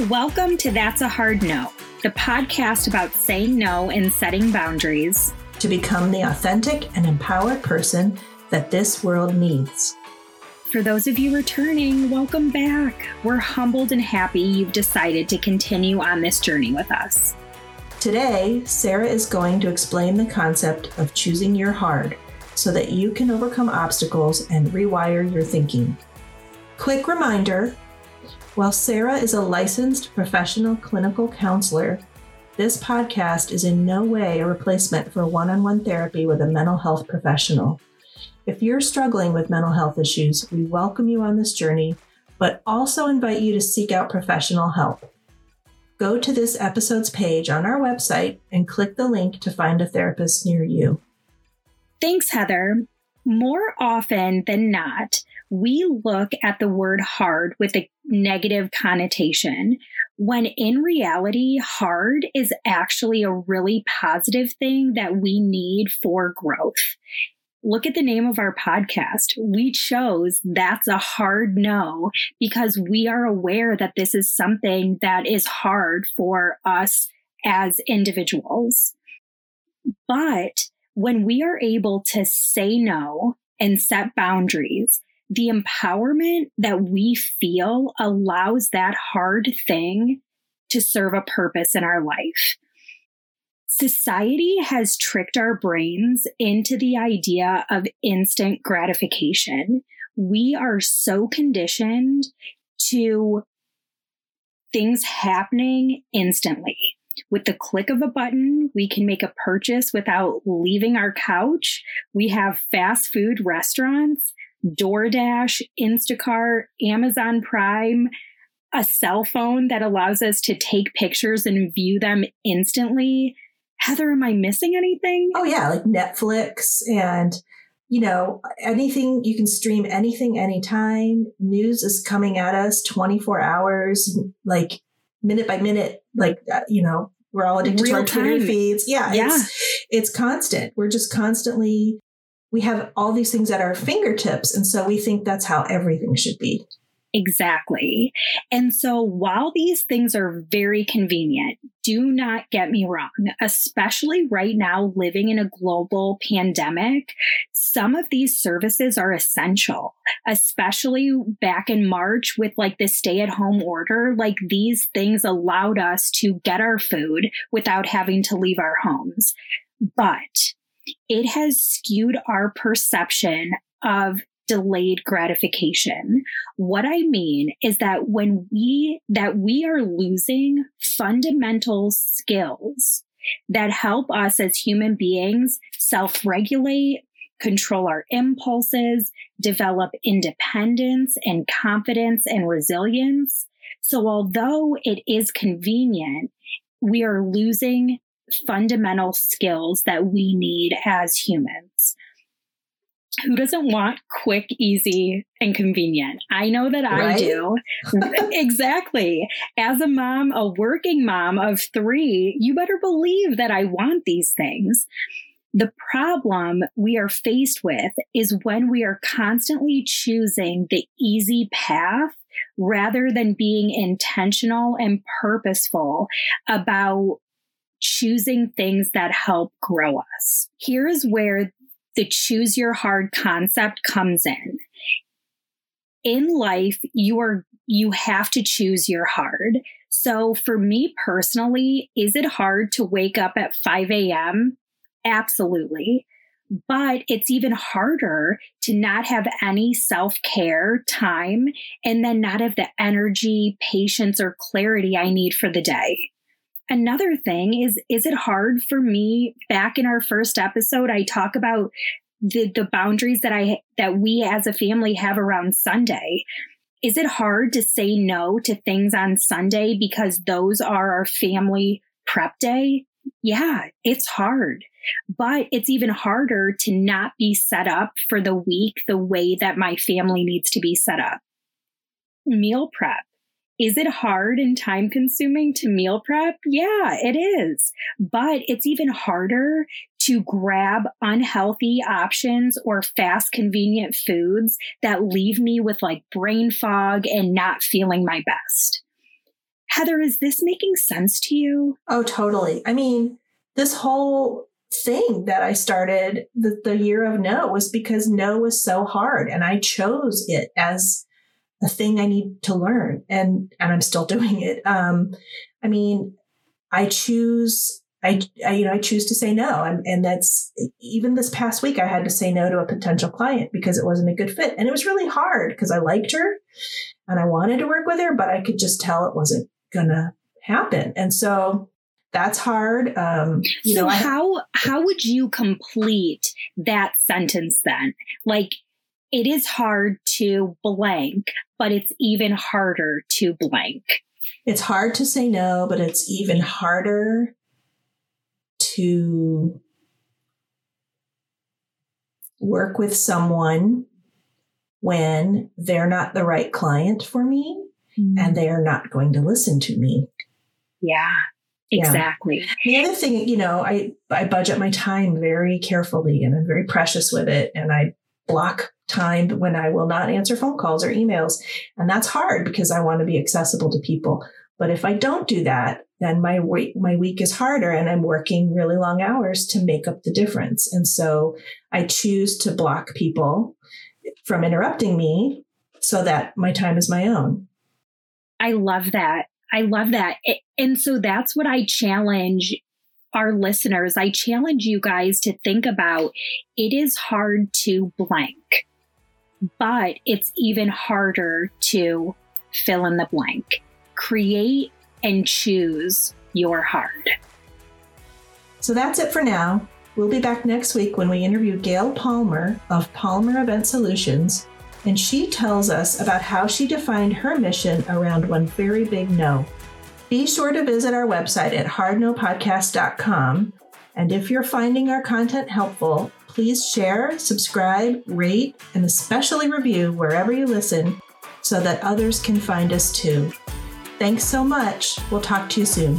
Welcome to That's a Hard No, the podcast about saying no and setting boundaries to become the authentic and empowered person that this world needs. For those of you returning, welcome back. We're humbled and happy you've decided to continue on this journey with us. Today, Sarah is going to explain the concept of choosing your hard so that you can overcome obstacles and rewire your thinking. Quick reminder while Sarah is a licensed professional clinical counselor, this podcast is in no way a replacement for one on one therapy with a mental health professional. If you're struggling with mental health issues, we welcome you on this journey, but also invite you to seek out professional help. Go to this episode's page on our website and click the link to find a therapist near you. Thanks, Heather. More often than not, we look at the word hard with a negative connotation when in reality, hard is actually a really positive thing that we need for growth. Look at the name of our podcast. We chose that's a hard no because we are aware that this is something that is hard for us as individuals. But when we are able to say no and set boundaries, the empowerment that we feel allows that hard thing to serve a purpose in our life. Society has tricked our brains into the idea of instant gratification. We are so conditioned to things happening instantly. With the click of a button, we can make a purchase without leaving our couch. We have fast food restaurants DoorDash, Instacart, Amazon Prime, a cell phone that allows us to take pictures and view them instantly. Heather, am I missing anything? Oh, yeah, like Netflix and, you know, anything you can stream anything anytime. News is coming at us 24 hours, like minute by minute, like, uh, you know, we're all addicted Real to our time. Twitter feeds. Yeah, yeah. It's, it's constant. We're just constantly we have all these things at our fingertips. And so we think that's how everything should be. Exactly. And so while these things are very convenient, do not get me wrong, especially right now living in a global pandemic, some of these services are essential, especially back in March with like the stay at home order. Like these things allowed us to get our food without having to leave our homes. But it has skewed our perception of delayed gratification. What I mean is that when we, that we are losing fundamental skills that help us as human beings self regulate, control our impulses, develop independence and confidence and resilience. So although it is convenient, we are losing fundamental skills that we need as humans. Who doesn't want quick, easy, and convenient? I know that I do. exactly. As a mom, a working mom of three, you better believe that I want these things. The problem we are faced with is when we are constantly choosing the easy path rather than being intentional and purposeful about choosing things that help grow us. Here is where the choose your hard concept comes in. In life, you are you have to choose your hard. So for me personally, is it hard to wake up at 5 a.m.? Absolutely. But it's even harder to not have any self care time and then not have the energy, patience, or clarity I need for the day. Another thing is, is it hard for me? Back in our first episode, I talk about the, the boundaries that I, that we as a family have around Sunday. Is it hard to say no to things on Sunday because those are our family prep day? Yeah, it's hard. But it's even harder to not be set up for the week the way that my family needs to be set up. Meal prep. Is it hard and time consuming to meal prep? Yeah, it is. But it's even harder to grab unhealthy options or fast, convenient foods that leave me with like brain fog and not feeling my best. Heather, is this making sense to you? Oh, totally. I mean, this whole thing that I started the, the year of no was because no was so hard and I chose it as a thing I need to learn and and I'm still doing it. Um, I mean, I choose I, I, you know I choose to say no and and that's even this past week I had to say no to a potential client because it wasn't a good fit and it was really hard because I liked her and I wanted to work with her but I could just tell it wasn't gonna happen and so that's hard um you so know how how would you complete that sentence then like it is hard to blank, but it's even harder to blank. It's hard to say no, but it's even harder to work with someone when they're not the right client for me mm-hmm. and they are not going to listen to me. Yeah. Exactly. Yeah. The other thing, you know, I I budget my time very carefully and I'm very precious with it and I block time when I will not answer phone calls or emails. And that's hard because I want to be accessible to people. But if I don't do that, then my week, my week is harder and I'm working really long hours to make up the difference. And so I choose to block people from interrupting me so that my time is my own. I love that. I love that. And so that's what I challenge our listeners. I challenge you guys to think about it is hard to blank but it's even harder to fill in the blank. Create and choose your hard. So that's it for now. We'll be back next week when we interview Gail Palmer of Palmer Event Solutions, and she tells us about how she defined her mission around one very big no. Be sure to visit our website at hardnopodcast.com. And if you're finding our content helpful, please share, subscribe, rate, and especially review wherever you listen so that others can find us too. Thanks so much. We'll talk to you soon.